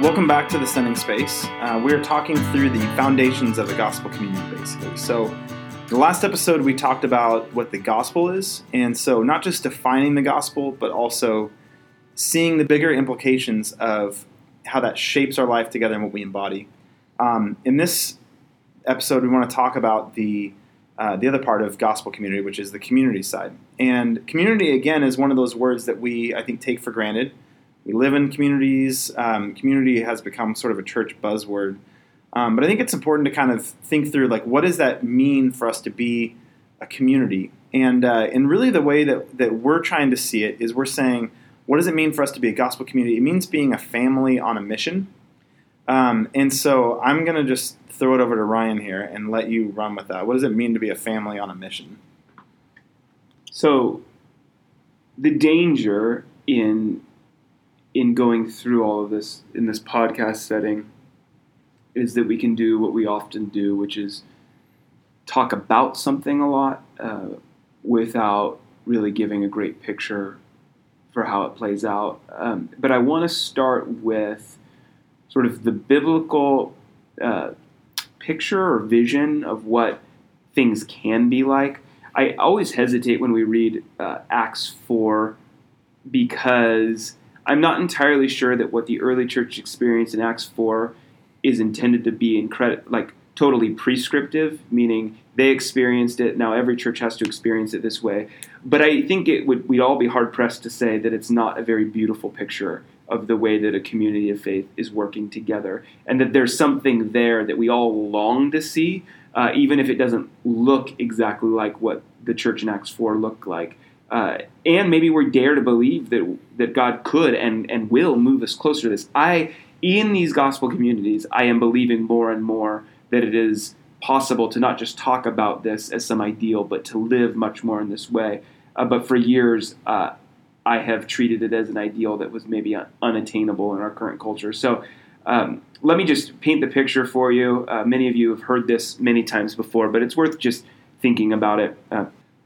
Welcome back to the Sending Space. Uh, we're talking through the foundations of the gospel community, basically. So, the last episode we talked about what the gospel is, and so not just defining the gospel, but also seeing the bigger implications of how that shapes our life together and what we embody. Um, in this episode, we want to talk about the uh, the other part of gospel community, which is the community side. And community, again, is one of those words that we I think take for granted we live in communities. Um, community has become sort of a church buzzword. Um, but I think it's important to kind of think through like what does that mean for us to be a community? And uh, and really the way that, that we're trying to see it is we're saying what does it mean for us to be a gospel community? It means being a family on a mission. Um, and so I'm going to just throw it over to Ryan here and let you run with that. What does it mean to be a family on a mission? So the danger in in going through all of this in this podcast setting is that we can do what we often do, which is talk about something a lot uh, without really giving a great picture for how it plays out. Um, but I want to start with sort of the biblical uh, picture or vision of what things can be like. I always hesitate when we read uh, Acts 4 because I'm not entirely sure that what the early church experienced in Acts 4 is intended to be incredible, like totally prescriptive, meaning they experienced it. Now every church has to experience it this way. But I think it would we'd all be hard pressed to say that it's not a very beautiful picture of the way that a community of faith is working together, and that there's something there that we all long to see, uh, even if it doesn't look exactly like what the church in Acts 4 looked like. Uh, and maybe we dare to believe that that God could and and will move us closer to this. I in these gospel communities, I am believing more and more that it is possible to not just talk about this as some ideal, but to live much more in this way. Uh, but for years, uh, I have treated it as an ideal that was maybe unattainable in our current culture. So. Um, let me just paint the picture for you. Uh, many of you have heard this many times before, but it's worth just thinking about it.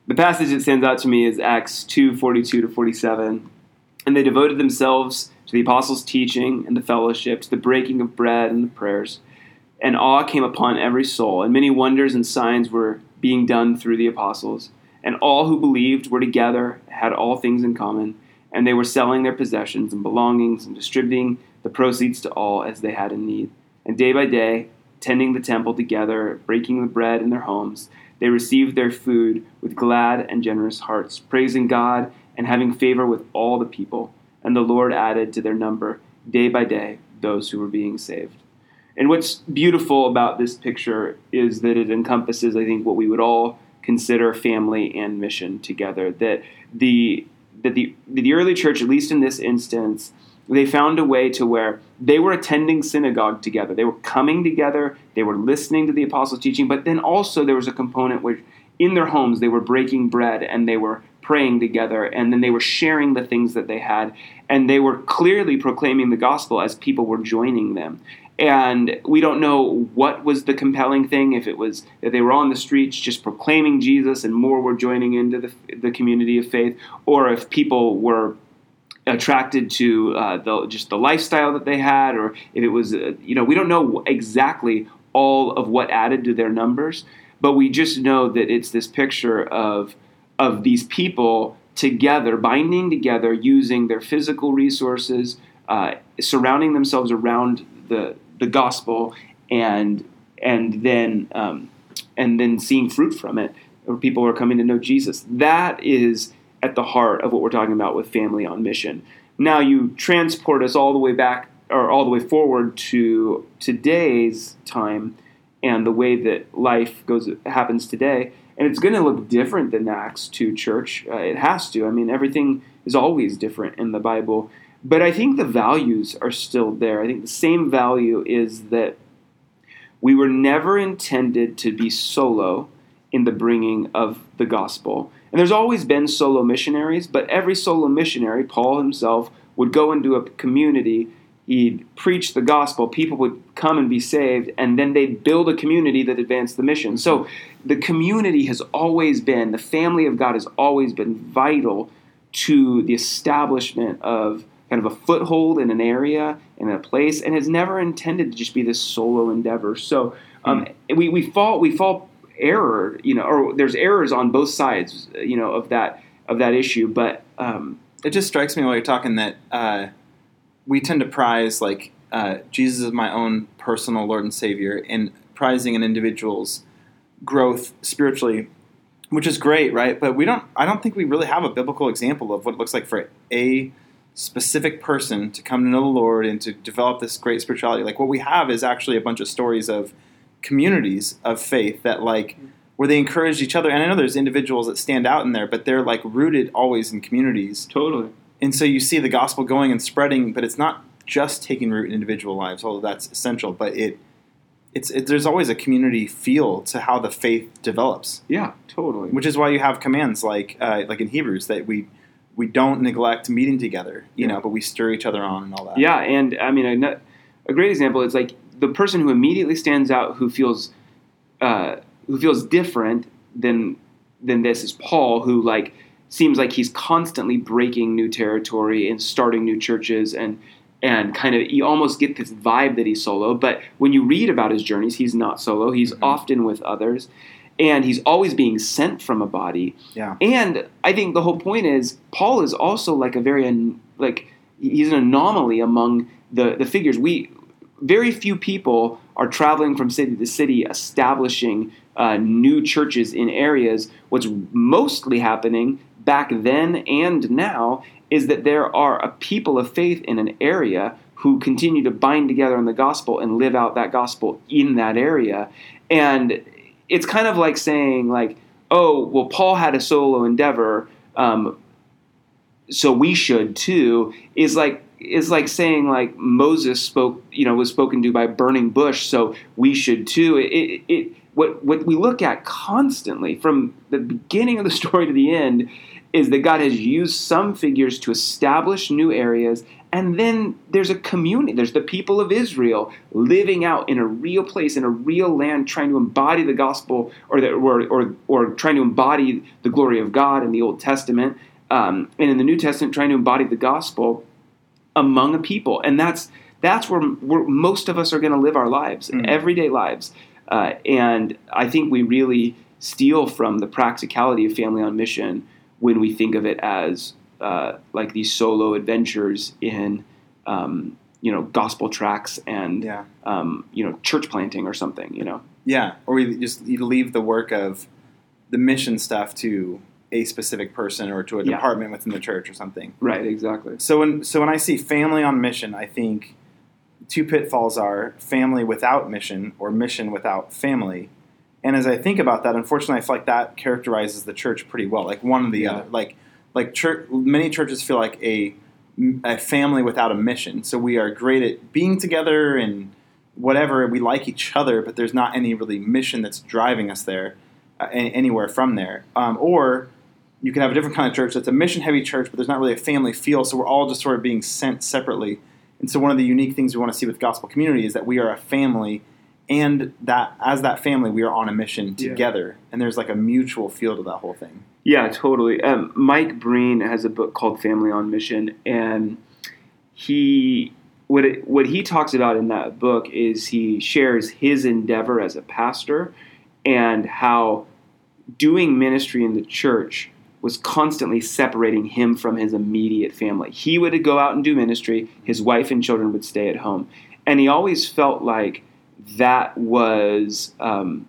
The passage that stands out to me is Acts 2 42 to 47. And they devoted themselves to the apostles' teaching and the fellowship, to the breaking of bread and the prayers. And awe came upon every soul, and many wonders and signs were being done through the apostles. And all who believed were together, had all things in common, and they were selling their possessions and belongings and distributing the proceeds to all as they had in need. And day by day, tending the temple together, breaking the bread in their homes, they received their food with glad and generous hearts, praising God and having favor with all the people. And the Lord added to their number day by day those who were being saved. And what's beautiful about this picture is that it encompasses, I think, what we would all consider family and mission together. That the that the the early church, at least in this instance, they found a way to where they were attending synagogue together. They were coming together, they were listening to the apostles' teaching, but then also there was a component where in their homes they were breaking bread and they were praying together. And then they were sharing the things that they had. And they were clearly proclaiming the gospel as people were joining them. And we don't know what was the compelling thing, if it was that they were on the streets just proclaiming Jesus and more were joining into the, the community of faith, or if people were attracted to uh, the, just the lifestyle that they had, or if it was, uh, you know, we don't know exactly all of what added to their numbers, but we just know that it's this picture of of these people together, binding together, using their physical resources, uh, surrounding themselves around the the gospel, and and then um, and then seeing fruit from it, or people are coming to know Jesus. That is at the heart of what we're talking about with family on mission. Now you transport us all the way back or all the way forward to today's time and the way that life goes happens today, and it's going to look different than Acts 2 church. Uh, it has to. I mean, everything is always different in the Bible, but I think the values are still there. I think the same value is that we were never intended to be solo in the bringing of the gospel. And there's always been solo missionaries, but every solo missionary, Paul himself, would go into a community, he'd preach the gospel, people would come and be saved, and then they'd build a community that advanced the mission. So the community has always been, the family of God has always been vital to the establishment of kind of a foothold in an area in a place, and has never intended to just be this solo endeavor. So um, Hmm. we, we fall we fall error, you know, or there's errors on both sides, you know, of that of that issue. But um, it just strikes me while you're talking that uh, we tend to prize like uh, Jesus is my own personal Lord and Savior, and prizing an individual's growth spiritually, which is great, right? But we don't. I don't think we really have a biblical example of what it looks like for a specific person to come to know the Lord and to develop this great spirituality. Like what we have is actually a bunch of stories of communities of faith that like where they encouraged each other. And I know there's individuals that stand out in there, but they're like rooted always in communities totally, and so you see the gospel going and spreading, but it's not just taking root in individual lives, although that's essential. But it, it's it, there's always a community feel to how the faith develops, yeah, totally. which is why you have commands like uh, like in Hebrews that we we don't neglect meeting together, you know, but we stir each other on and all that. Yeah, and I mean, a, a great example is like the person who immediately stands out, who feels, uh, who feels different than than this is Paul, who like seems like he's constantly breaking new territory and starting new churches and and kind of you almost get this vibe that he's solo. But when you read about his journeys, he's not solo. He's Mhm. often with others, and he's always being sent from a body. Yeah. And I think the whole point is Paul is also like a very like he's an anomaly among the the figures. We very few people are traveling from city to city, establishing uh, new churches in areas. What's mostly happening back then and now is that there are a people of faith in an area who continue to bind together in the gospel and live out that gospel in that area. And it's kind of like saying, like, oh, well, Paul had a solo endeavor, um, so we should too. Is like is like saying like Moses spoke, you know, was spoken to by burning bush, so we should too. It, it, it what what we look at constantly from the beginning of the story to the end is that God has used some figures to establish new areas and then there's a community there's the people of Israel living out in a real place in a real land trying to embody the gospel or the, or, or, or trying to embody the glory of God in the Old Testament um, and in the New Testament trying to embody the gospel among a people and that's that's where, where most of us are going to live our lives Mhm. everyday lives uh, and I think we really steal from the practicality of family on mission when we think of it as uh, like these solo adventures in um, you know gospel tracts and Yeah. um, you know church planting or something you know Yeah. Or you just you leave the work of the mission stuff to a specific person or to a Yeah. department within the church or something. right exactly So when so when I see family on mission, I think two pitfalls are family without mission or mission without family. And as I think about that, unfortunately, I feel like that characterizes the church pretty well, like one or the Yeah. other. Like like church, many churches feel like a a family without a mission. So we are great at being together and whatever. We like each other, but there's not any really mission that's driving us there, uh, anywhere from there. Um, or you can have a different kind of church that's a mission heavy church, but there's not really a family feel. So we're all just sort of being sent separately. And so one of the unique things we want to see with gospel community is that we are a family, and that as that family, we are on a mission Yeah. together. And there's like a mutual feel to that whole thing. Yeah, totally. Um, Mike Breen has a book called Family on Mission, and he what it, what he talks about in that book is he shares his endeavor as a pastor and how doing ministry in the church was constantly separating him from his immediate family. He would go out and do ministry, his wife and children would stay at home. And he always felt like that was, um,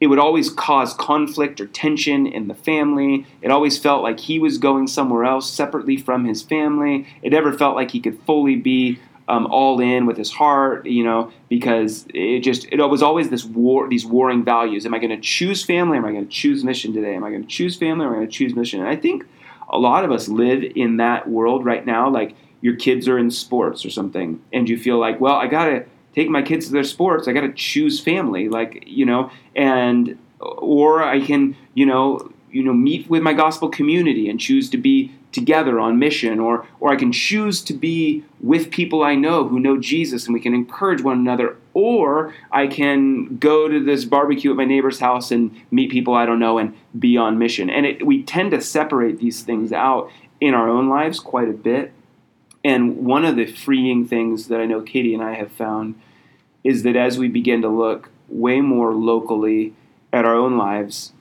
it would always cause conflict or tension in the family. It always felt like he was going somewhere else separately from his family. It never felt like he could fully be um, all in with his heart, you know, because it just it was always this war, these warring values. Am I going to choose family? Am I going to choose mission today? Am I going to choose family? Or am I going to choose mission? And I think a lot of us live in that world right now. Like your kids are in sports or something, and you feel like, well, I got to take my kids to their sports. I got to choose family, like you know, and or I can, you know, you know, meet with my gospel community and choose to be together on mission or or I can choose to be with people I know who know Jesus and we can encourage one another or I can go to this barbecue at my neighbor's house and meet people I don't know and be on mission. And it, we tend to separate these things out in our own lives quite a bit. And one of the freeing things that I know Katie and I have found is that as we begin to look way more locally at our own lives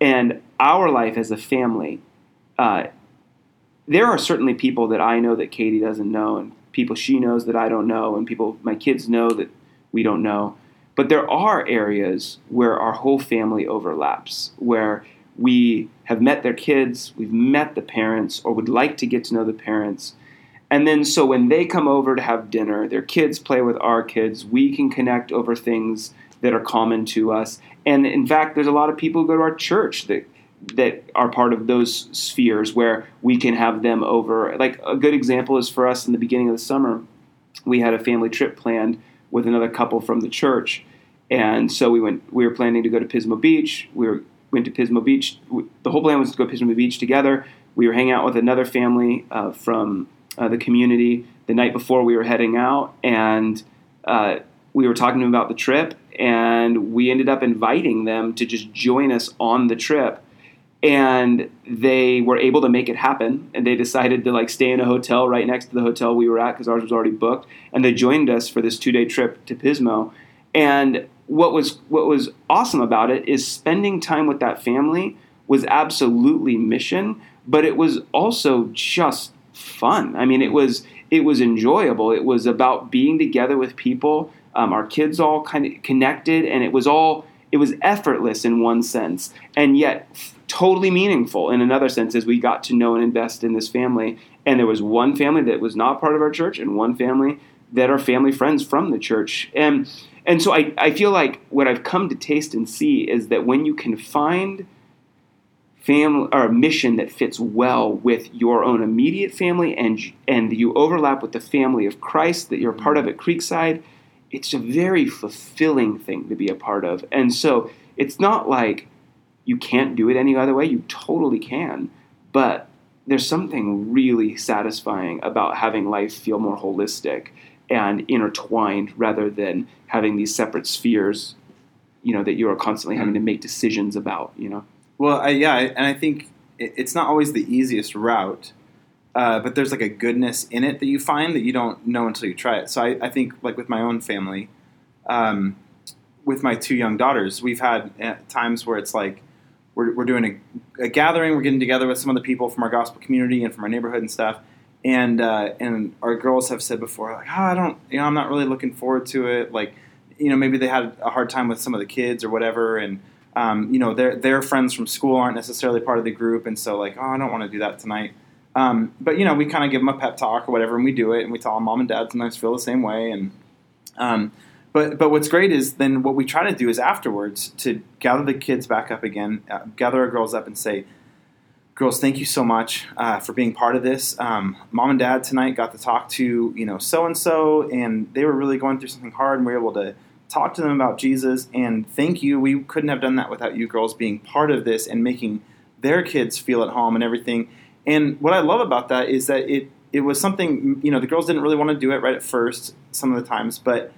and our life as a family, uh, there are certainly people that I know that Katie doesn't know, and people she knows that I don't know, and people my kids know that we don't know. But there are areas where our whole family overlaps, where we have met their kids, we've met the parents, or would like to get to know the parents. And then, so when they come over to have dinner, their kids play with our kids, we can connect over things that are common to us. And in fact, there's a lot of people who go to our church that that are part of those spheres where we can have them over. Like a good example is for us in the beginning of the summer, we had a family trip planned with another couple from the church, and so we went. We were planning to go to Pismo Beach. We were went to Pismo Beach. The whole plan was to go to Pismo Beach together. We were hanging out with another family uh, from uh, the community the night before we were heading out, and uh, we were talking about the trip. And we ended up inviting them to just join us on the trip and they were able to make it happen and they decided to like stay in a hotel right next to the hotel we were at because ours was already booked and they joined us for this two-day trip to pismo. And what was what was awesome about it is spending time with that family was absolutely mission but it was also just fun. I mean it was it was enjoyable. It was about being together with people um, our kids all kind of connected and it was all it was effortless in one sense. And yet totally meaningful in another sense as we got to know and invest in this family. And there was one family that was not part of our church and one family that are family friends from the church. And and so I, I feel like what I've come to taste and see is that when you can find family or a mission that fits well with your own immediate family and and you overlap with the family of Christ that you're part of at Creekside, it's a very fulfilling thing to be a part of. And so it's not like you can't do it any other way. You totally can. But there's something really satisfying about having life feel more holistic and intertwined rather than having these separate spheres, you know, that you are constantly having to make decisions about, you know. Well, I, yeah, and I think it's not always the easiest route, uh, but there's like a goodness in it that you find that you don't know until you try it. So I, I think, like with my own family, um, with my two young daughters, we've had uh, times where it's like we're, we're doing a, a, gathering. We're getting together with some of the people from our gospel community and from our neighborhood and stuff. And uh, and our girls have said before, like, oh, I don't, you know, I'm not really looking forward to it. Like, you know, maybe they had a hard time with some of the kids or whatever, and um, you know, their their friends from school aren't necessarily part of the group, and so like, oh, I don't want to do that tonight. Um, but you know, we kind of give them a pep talk or whatever, and we do it, and we tell them mom and dad sometimes feel the same way, and um, but but what's great is then what we try to do is afterwards to gather the kids back up again, uh, gather our girls up and say, girls, thank you so much uh, for being part of this. Um, Mom and Dad tonight got to talk to you know so and so, and they were really going through something hard, and we were able to talk to them about Jesus. And thank you. We couldn't have done that without you girls being part of this and making their kids feel at home and everything. And what I love about that is that it it was something you know the girls didn't really want to do it right at first some of the times, but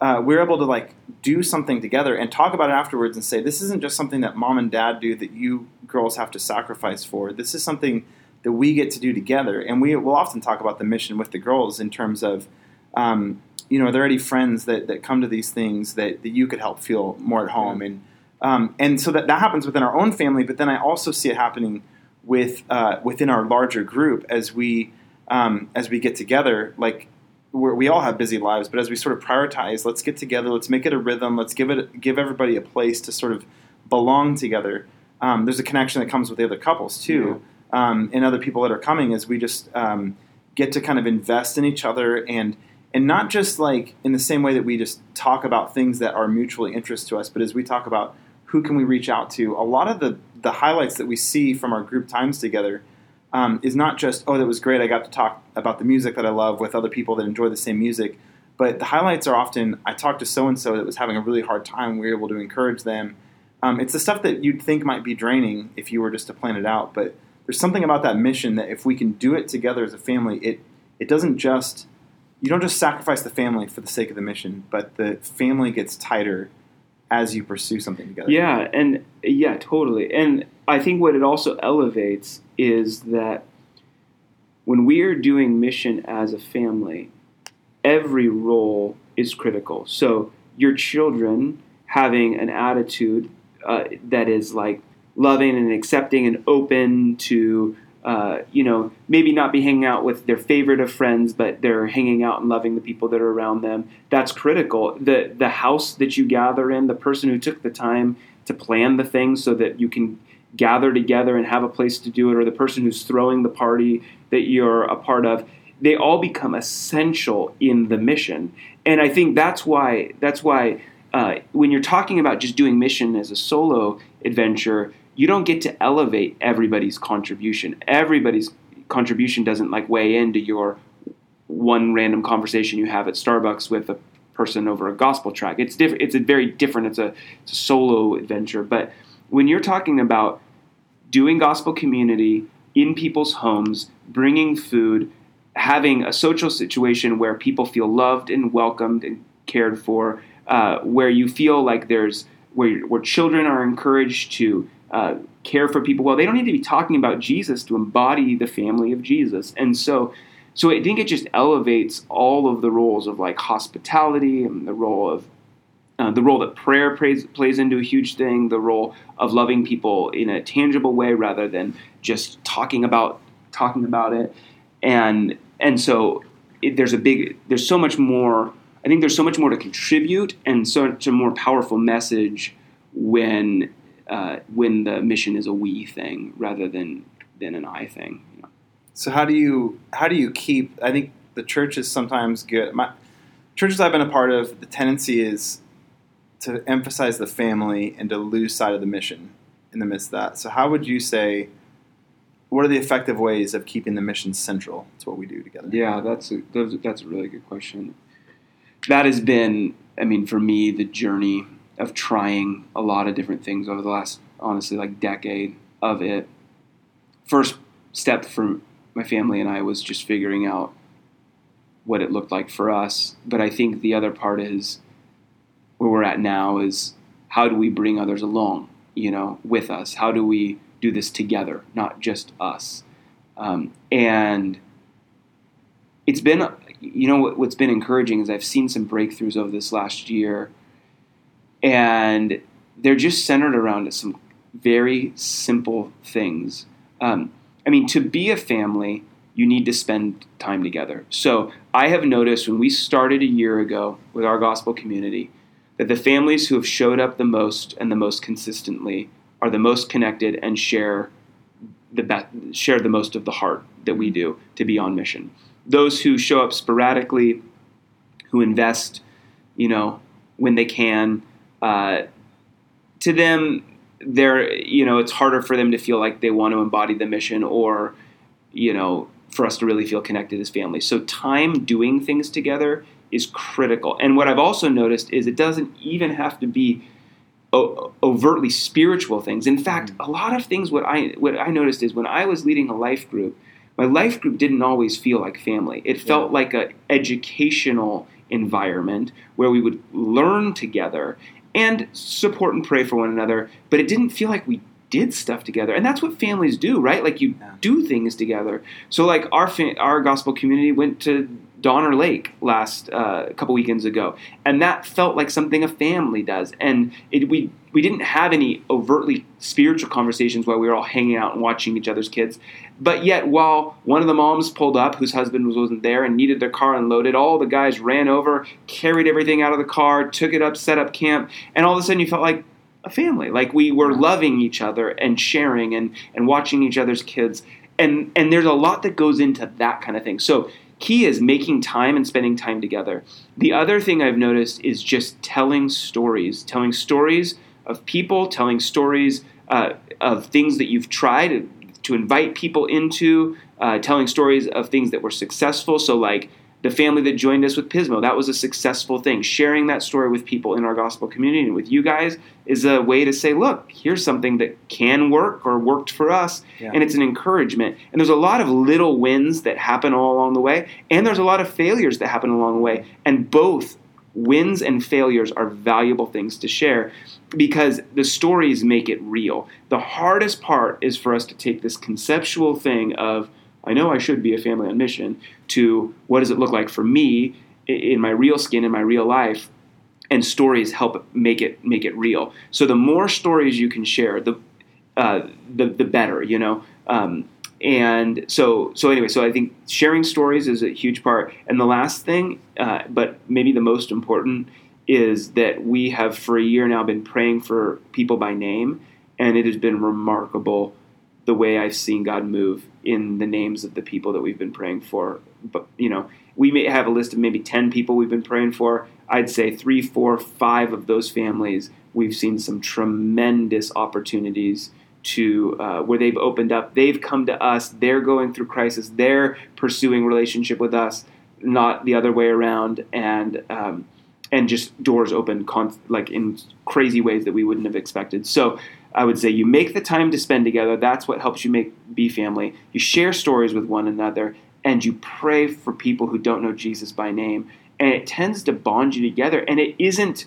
uh, we are able to like do something together and talk about it afterwards and say this isn't just something that mom and dad do that you girls have to sacrifice for. This is something that we get to do together, and we will often talk about the mission with the girls in terms of. Um, you know, are there any friends that, that come to these things that, that you could help feel more at home? And um, and so that, that happens within our own family, but then I also see it happening with uh, within our larger group as we um, as we get together. Like we all have busy lives, but as we sort of prioritize, let's get together, let's make it a rhythm, let's give it give everybody a place to sort of belong together. Um, there's a connection that comes with the other couples too, yeah. um, and other people that are coming as we just um, get to kind of invest in each other and and not just like in the same way that we just talk about things that are mutually interest to us, but as we talk about who can we reach out to. A lot of the the highlights that we see from our group times together um, is not just oh that was great I got to talk about the music that I love with other people that enjoy the same music, but the highlights are often I talked to so and so that was having a really hard time. We were able to encourage them. Um, it's the stuff that you'd think might be draining if you were just to plan it out, but there's something about that mission that if we can do it together as a family, it it doesn't just you don't just sacrifice the family for the sake of the mission, but the family gets tighter as you pursue something together. Yeah, and yeah, totally. And I think what it also elevates is that when we are doing mission as a family, every role is critical. So your children having an attitude uh, that is like loving and accepting and open to uh, you know, maybe not be hanging out with their favorite of friends, but they're hanging out and loving the people that are around them. That's critical. The the house that you gather in, the person who took the time to plan the things so that you can gather together and have a place to do it, or the person who's throwing the party that you're a part of, they all become essential in the mission. And I think that's why that's why uh, when you're talking about just doing mission as a solo adventure, you don't get to elevate everybody's contribution. Everybody's contribution doesn't like weigh into your one random conversation you have at Starbucks with a person over a gospel tract. It's different. It's a very different. It's a, it's a solo adventure. But when you're talking about doing gospel community in people's homes, bringing food, having a social situation where people feel loved and welcomed and cared for, uh, where you feel like there's where where children are encouraged to uh, care for people well. They don't need to be talking about Jesus to embody the family of Jesus. And so, so I think it just elevates all of the roles of like hospitality and the role of uh, the role that prayer plays, plays into a huge thing, the role of loving people in a tangible way rather than just talking about talking about it, and and so it, there's a big there's so much more. I think there's so much more to contribute and such a more powerful message when uh, when the mission is a we thing rather than than an I thing. You know? So how do you how do you keep? I think the church is sometimes good. My churches I've been a part of, the tendency is to emphasize the family and to lose sight of the mission in the midst of that. So how would you say? What are the effective ways of keeping the mission central to what we do together? Yeah, that's a, that's a really good question. That has been, I mean, for me, the journey of trying a lot of different things over the last honestly like decade of it. First step for my family and I was just figuring out what it looked like for us. But I think the other part is where we're at now is how do we bring others along, you know, with us? How do we do this together, not just us? Um, and it's been, you know, what's been encouraging is I've seen some breakthroughs over this last year and they're just centered around some very simple things. Um, I mean, to be a family, you need to spend time together. So I have noticed when we started a year ago with our gospel community that the families who have showed up the most and the most consistently are the most connected and share the be- share the most of the heart that we do to be on mission. Those who show up sporadically, who invest, you know, when they can, uh, to them, they're you know it's harder for them to feel like they want to embody the mission or you know for us to really feel connected as family. So time doing things together is critical. And what I've also noticed is it doesn't even have to be o- overtly spiritual things. In fact, mm. a lot of things what I what I noticed is when I was leading a life group, my life group didn't always feel like family. It felt yeah. like an educational environment where we would learn together and support and pray for one another. But it didn't feel like we did stuff together, and that's what families do, right? Like you do things together. So like our fa- our gospel community went to Donner Lake last uh, couple weekends ago, and that felt like something a family does. And it, we we didn't have any overtly spiritual conversations while we were all hanging out and watching each other's kids. But yet, while one of the moms pulled up, whose husband wasn't there, and needed their car unloaded, all the guys ran over, carried everything out of the car, took it up, set up camp, and all of a sudden you felt like a family, like we were loving each other and sharing and and watching each other's kids. And and there's a lot that goes into that kind of thing. So key is making time and spending time together. The other thing I've noticed is just telling stories, telling stories of people, telling stories uh, of things that you've tried to invite people into, uh, telling stories of things that were successful. So, like the family that joined us with Pismo. That was a successful thing. Sharing that story with people in our gospel community and with you guys is a way to say, look, here's something that can work or worked for us. Yeah. And it's an encouragement. And there's a lot of little wins that happen all along the way. And there's a lot of failures that happen along the way. And both wins and failures are valuable things to share because the stories make it real. The hardest part is for us to take this conceptual thing of, I know I should be a family on mission to what does it look like for me in my real skin in my real life and stories help make it make it real. So the more stories you can share, the uh, the the better, you know. Um, and so so anyway, so I think sharing stories is a huge part. And the last thing, uh, but maybe the most important, is that we have for a year now been praying for people by name, and it has been remarkable the way I've seen God move in the names of the people that we've been praying for. But you know, we may have a list of maybe ten people we've been praying for. I'd say three, four, five of those families we've seen some tremendous opportunities to uh, where they've opened up. They've come to us. They're going through crisis. They're pursuing relationship with us, not the other way around. And um, and just doors open con- like in crazy ways that we wouldn't have expected. So I would say you make the time to spend together. That's what helps you make be family. You share stories with one another, and you pray for people who don't know Jesus by name. And it tends to bond you together. And it isn't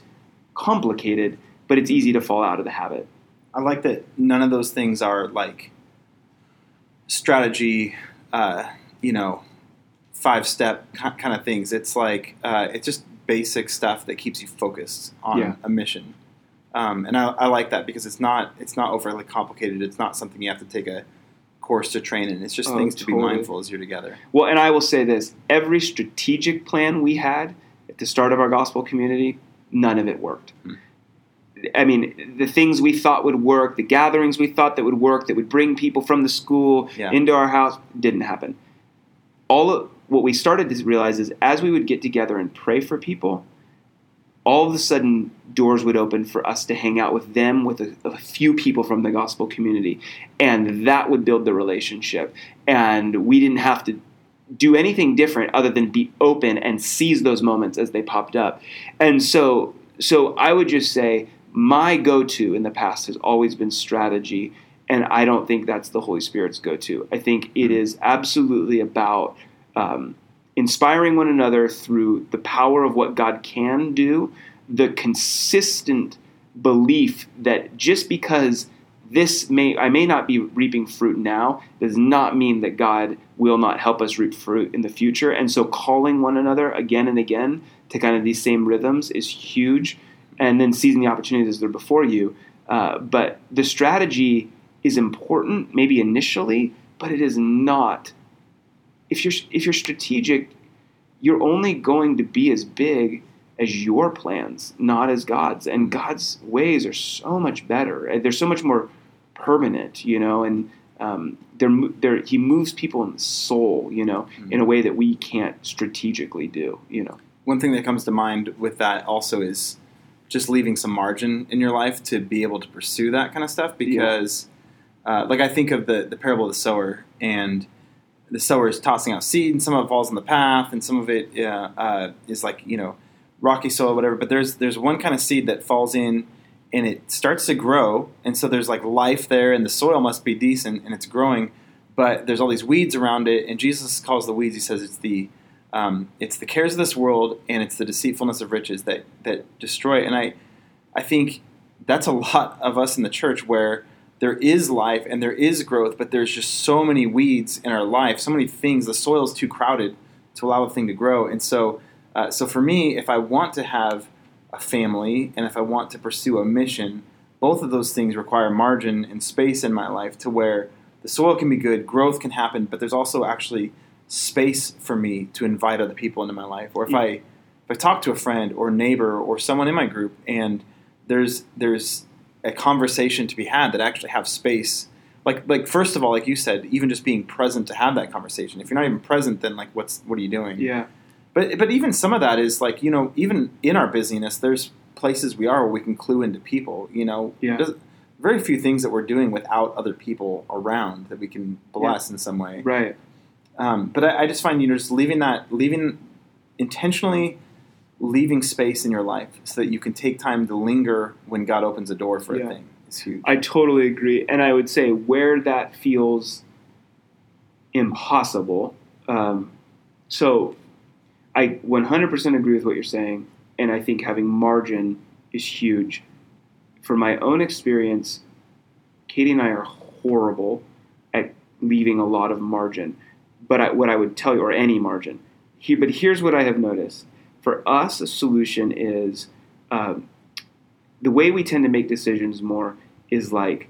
complicated, but it's easy to fall out of the habit. I like that none of those things are like strategy, uh, you know, five step kind of things. It's like uh, it's just basic stuff that keeps you focused on Yeah. a mission. Um, and I, I like that because it's not it's not overly complicated. It's not something you have to take a course to train in. It's just Oh, things to be mindful as you're together. Well, and I will say this every strategic plan we had at the start of our gospel community, none of it worked. Hmm. I mean, the things we thought would work, the gatherings we thought that would work, that would bring people from the school Yeah. into our house, didn't happen. All of, what we started to realize is as we would get together and pray for people, all of a sudden doors would open for us to hang out with them with a, a few people from the gospel community. And that would build the relationship. And we didn't have to do anything different other than be open and seize those moments as they popped up. And so so i would just say my go-to in the past has always been strategy. And i don't think that's the holy spirit's go-to. I think it is absolutely about um, inspiring one another through the power of what God can do, the consistent belief that just because this may I may not be reaping fruit now does not mean that God will not help us reap fruit in the future. And so calling one another again and again to kind of these same rhythms is huge. And then seizing the opportunities that are before you. Uh, but the strategy is important, maybe initially, but it is not if you're if you're strategic, you're only going to be as big as your plans, not as God's. And God's ways are so much better. Uh, They're so much more permanent, you know, and um, they're, they're, he moves people in the soul, you know, in a way that we can't strategically do, you know. One thing that comes to mind with that also is just leaving some margin in your life to be able to pursue that kind of stuff because uh, like I think of the, the parable of the sower and the sower is tossing out seed and some of it falls on the path and some of it uh, uh, is like you know rocky soil whatever. But there's there's one kind of seed that falls in and it starts to grow. And so there's like life there and the soil must be decent and it's growing. But there's all these weeds around it. And jesus calls the weeds he says it's the um, it's the cares of this world and it's the deceitfulness of riches that that destroy it. and i i think that's a lot of us in the church where there is life and there is growth, but there's just so many weeds in our life, so many things. The soil's too crowded to allow the thing to grow. And so, uh, so for me, if I want to have a family and if I want to pursue a mission, both of those things require margin and space in my life to where the soil can be good, growth can happen, but there's also actually space for me to invite other people into my life. Or if I if I talk to a friend or neighbor or someone in my group and there's there's a conversation to be had that actually have space like like first of all like you said even just being present to have that conversation if you're not even present then like what's what are you doing Yeah. but but even some of that is like you know even in our busyness there's places we are where we can clue into people you know Yeah. There's very few things that we're doing without other people around that we can bless in some way Right. um, but I, I just find you know just leaving that leaving intentionally leaving space in your life so that you can take time to linger when God opens a door for Yeah. a thing is huge. I totally agree, and I would say where that feels impossible. Um, so, I 100% agree with what you're saying, and I think having margin is huge. From my own experience, Katie and I are horrible at leaving a lot of margin. but I, what I would tell you, or any margin. Here, but here's what I have noticed. For us, a solution is um, the way we tend to make decisions more is like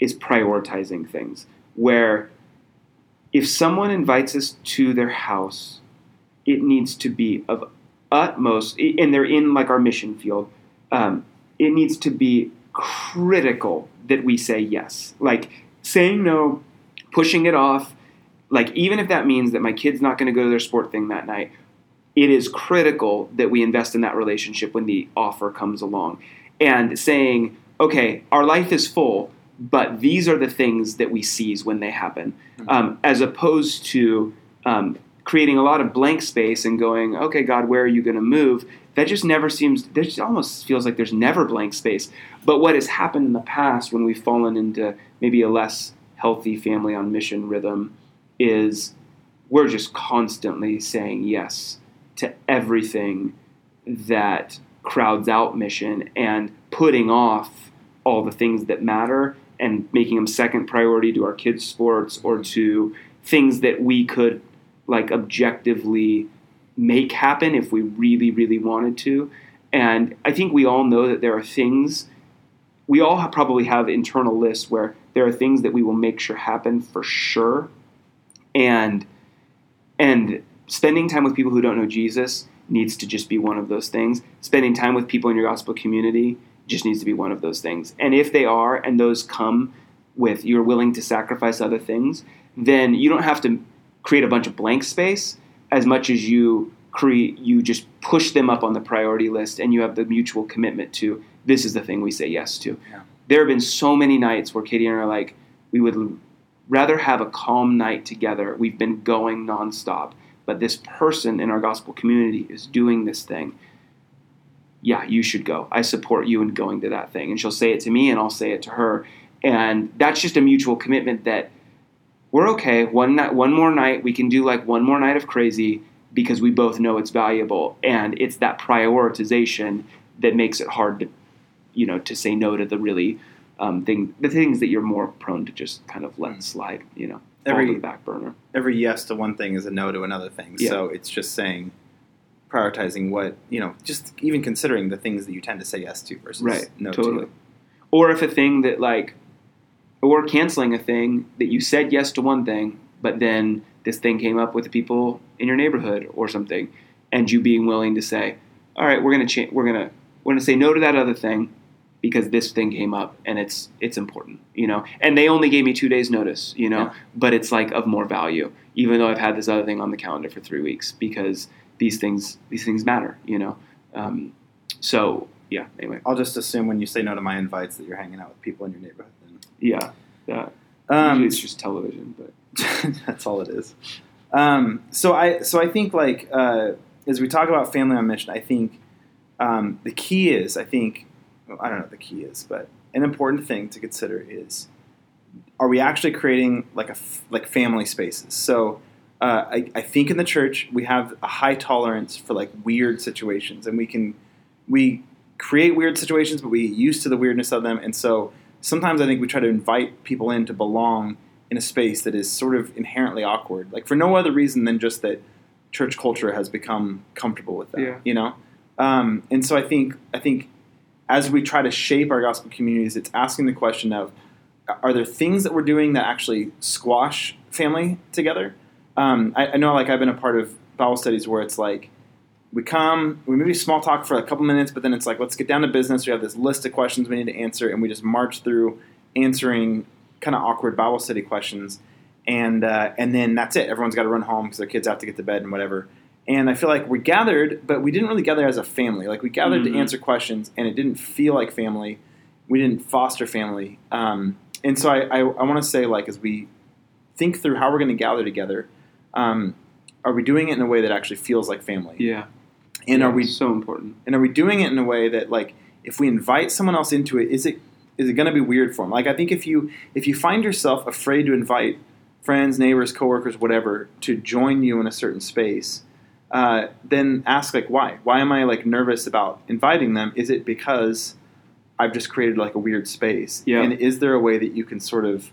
is prioritizing things. Where if someone invites us to their house, it needs to be of utmost, and they're in like our mission field. Um, it needs to be critical that we say yes. Like saying no, pushing it off, like even if that means that my kid's not going to go to their sport thing that night, it is critical that we invest in that relationship when the offer comes along. And saying, okay, our life is full, but these are the things that we seize when they happen, mm-hmm. um, as opposed to um, creating a lot of blank space and going, okay, God, where are you going to move? That just never seems, there just almost feels like there's never blank space. But what has happened in the past when we've fallen into maybe a less healthy family on mission rhythm is we're just constantly saying yes to everything that crowds out mission and putting off all the things that matter and making them second priority to our kids' sports or to things that we could like objectively make happen if we really, really wanted to. And I think we all know that there are things, we all probably have internal lists where there are things that we will make sure happen for sure. And, and spending time with people who don't know Jesus needs to just be one of those things. Spending time with people in your gospel community just needs to be one of those things. And if they are, and those come with you're willing to sacrifice other things, then you don't have to create a bunch of blank space as much as you create you just push them up on the priority list and you have the mutual commitment to this is the thing we say yes to. Yeah. There have been so many nights where Katie and I are like, we would rather have a calm night together. We've been going nonstop but this person in our gospel community is doing this thing. Yeah, you should go. I support you in going to that thing. And she'll say it to me, and I'll say it to her. And that's just a mutual commitment that we're okay. One night, one more night, we can do like one more night of crazy because we both know it's valuable. And it's that prioritization that makes it hard to, you know, to say no to the really um, thing, the things that you're more prone to just kind of let slide. You know every back burner. Every yes to one thing is a no to another thing. Yeah. So it's just saying prioritizing what you know, just even considering the things that you tend to say yes to versus right, no totally. to. Or if a thing that like, or canceling a thing that you said yes to one thing, but then this thing came up with the people in your neighborhood or something, and you being willing to say, all right, we're gonna change, we're gonna we're gonna say no to that other thing because this thing came up and it's it's important, you know. And they only gave me two days notice, you know, yeah. but it's like of more value, even though I've had this other thing on the calendar for three weeks because these things these things matter, you know. Um, so yeah. Anyway, I'll just assume when you say no to my invites that you're hanging out with people in your neighborhood. Then yeah, yeah. Um, it's just television, but that's all it is. Um, so I so I think like uh, as we talk about family on mission, I think um, the key is I think I don't know what the key is, but an important thing to consider is are we actually creating like a like family spaces? So uh, I, I think in the church we have a high tolerance for like weird situations, and we can we create weird situations, but we get used to the weirdness of them, and so sometimes I think we try to invite people in to belong in a space that is sort of inherently awkward, like for no other reason than just that church culture has become comfortable with that, yeah. you know. Um, and so I think I think as we try to shape our gospel communities, it's asking the question of are there things that we're doing that actually squash family together? Um, I, I, know, like, I've been a part of Bible studies where it's like we come, we maybe small talk for a couple minutes, but then it's like, let's get down to business. We have this list of questions we need to answer, and we just march through answering kind of awkward Bible study questions. And, uh, and then that's it. Everyone's got to run home because their kids have to get to bed and whatever. And I feel like we gathered, but we didn't really gather as a family. Like we gathered mm-hmm. to answer questions, and it didn't feel like family. We didn't foster family. Um, and so I, I, I want to say, like, as we think through how we're going to gather together, um, are we doing it in a way that actually feels like family? Yeah. And yeah, are we so important? And are we doing it in a way that, like, if we invite someone else into it, is it is it going to be weird for them? Like, I think if you if you find yourself afraid to invite friends, neighbors, coworkers, whatever, to join you in a certain space uh, then ask like why? Why am I like nervous about inviting them? Is it because I've just created like a weird space? Yeah. And is there a way that you can sort of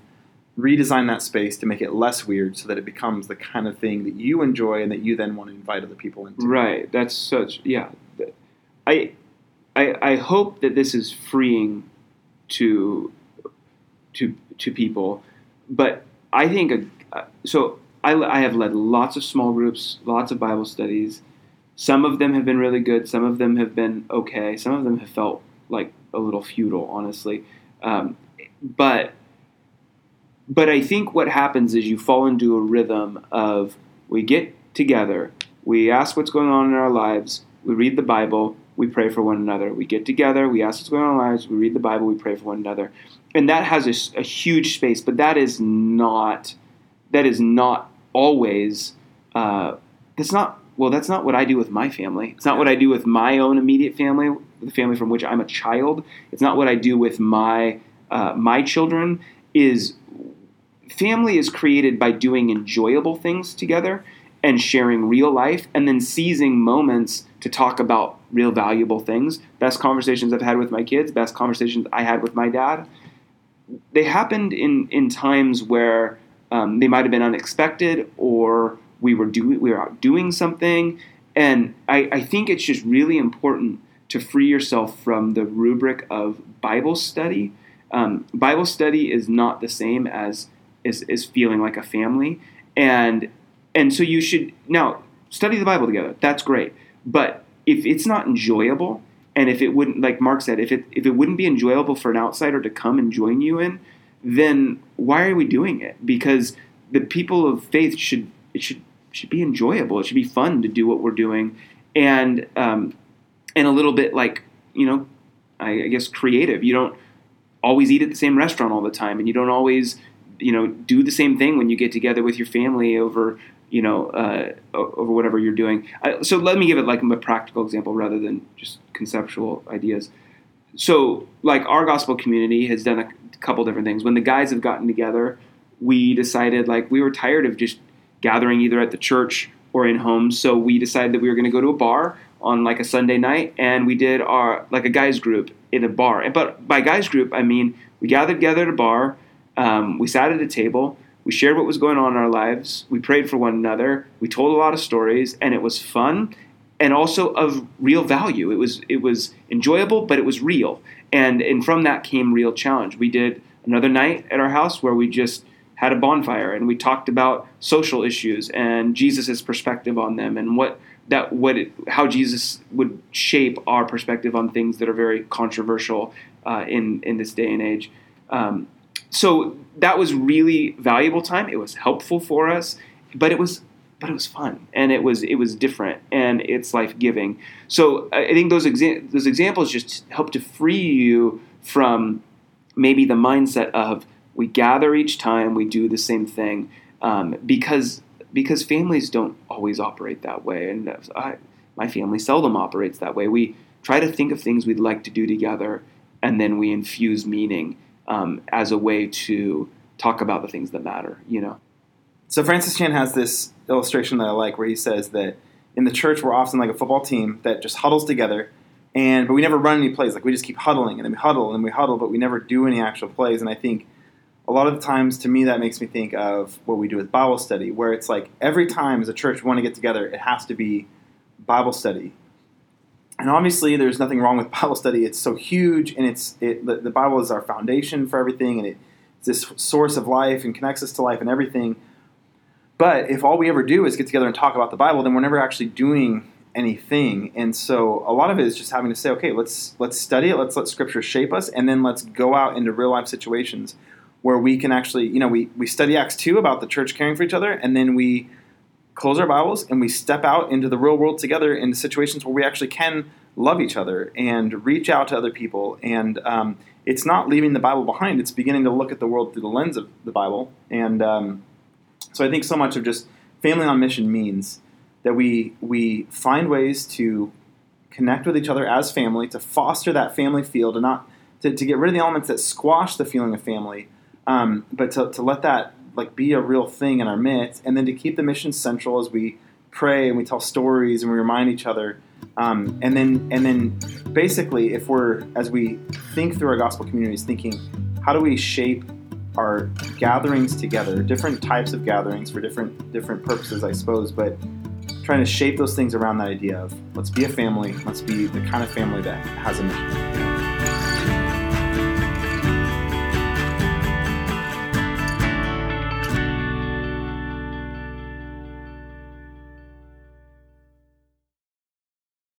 redesign that space to make it less weird so that it becomes the kind of thing that you enjoy and that you then want to invite other people into. Right. That's such yeah. I I I hope that this is freeing to to to people, but I think uh, so. I, I have led lots of small groups, lots of Bible studies. Some of them have been really good. Some of them have been okay. Some of them have felt like a little futile, honestly. Um, but but I think what happens is you fall into a rhythm of we get together, we ask what's going on in our lives, we read the Bible, we pray for one another. We get together, we ask what's going on in our lives, we read the Bible, we pray for one another, and that has a, a huge space. But that is not that is not always uh, that's not well that's not what I do with my family. It's not what I do with my own immediate family, the family from which I'm a child. It's not what I do with my uh, my children. Is family is created by doing enjoyable things together and sharing real life and then seizing moments to talk about real valuable things. Best conversations I've had with my kids, best conversations I had with my dad. They happened in, in times where um, they might have been unexpected or we were doing we were out doing something. And I, I think it's just really important to free yourself from the rubric of Bible study. Um, Bible study is not the same as is, is feeling like a family and and so you should now study the bible together that's great but if it's not enjoyable and if it wouldn't like mark said if it if it wouldn't be enjoyable for an outsider to come and join you in then why are we doing it because the people of faith should it should should be enjoyable it should be fun to do what we're doing and um, and a little bit like you know I, I guess creative you don't always eat at the same restaurant all the time and you don't always you know do the same thing when you get together with your family over you know uh, over whatever you're doing. Uh, so let me give it like a practical example rather than just conceptual ideas. So like our gospel community has done a couple different things. When the guys have gotten together, we decided like we were tired of just gathering either at the church or in homes. So we decided that we were going to go to a bar on like a Sunday night, and we did our like a guys group in a bar. But by guys group, I mean we gathered together at a bar um, we sat at a table. We shared what was going on in our lives. We prayed for one another. We told a lot of stories, and it was fun and also of real value. It was it was enjoyable, but it was real, and and from that came real challenge. We did another night at our house where we just had a bonfire and we talked about social issues and Jesus' perspective on them and what that what it, how Jesus would shape our perspective on things that are very controversial uh, in in this day and age. Um, so that was really valuable time. It was helpful for us, but it was but it was fun and it was it was different and it's life giving. So I think those exa- those examples just help to free you from maybe the mindset of we gather each time we do the same thing um, because because families don't always operate that way and I, my family seldom operates that way. We try to think of things we'd like to do together and then we infuse meaning um, as a way to talk about the things that matter, you know. So Francis Chan has this illustration that I like where he says that in the church we're often like a football team that just huddles together and but we never run any plays. Like we just keep huddling and then we huddle and then we huddle but we never do any actual plays. And I think a lot of the times to me that makes me think of what we do with Bible study where it's like every time as a church we want to get together it has to be Bible study. And obviously there's nothing wrong with bible study. It's so huge and it's it, the, the, bible is our foundation for everything and it, it's this source of life and connects us to life and everything but if all we ever do is get together and talk about the bible then we're never actually doing anything. And so a lot of it is just having to say okay let's let's study it. Let's let scripture shape us. And then let's go out into real life situations where we can actually you know we, we study acts 2 about the church caring for each other. And then we close our Bibles and we step out into the real world together into situations where we actually can love each other and reach out to other people. And um, it's not leaving the Bible behind, it's beginning to look at the world through the lens of the Bible. And um, so I think so much of just family on mission means that we, we find ways to connect with each other as family, to foster that family feel, to not to, to get rid of the elements that squash the feeling of family, um, but to, to let that like be a real thing in our midst, and then to keep the mission central as we pray and we tell stories and we remind each other. Um, and then and then basically, if we're as we think through our gospel communities, thinking how do we shape are gatherings together, different types of gatherings for different different purposes, I suppose, but trying to shape those things around that idea of let's be a family, let's be the kind of family that has a mission.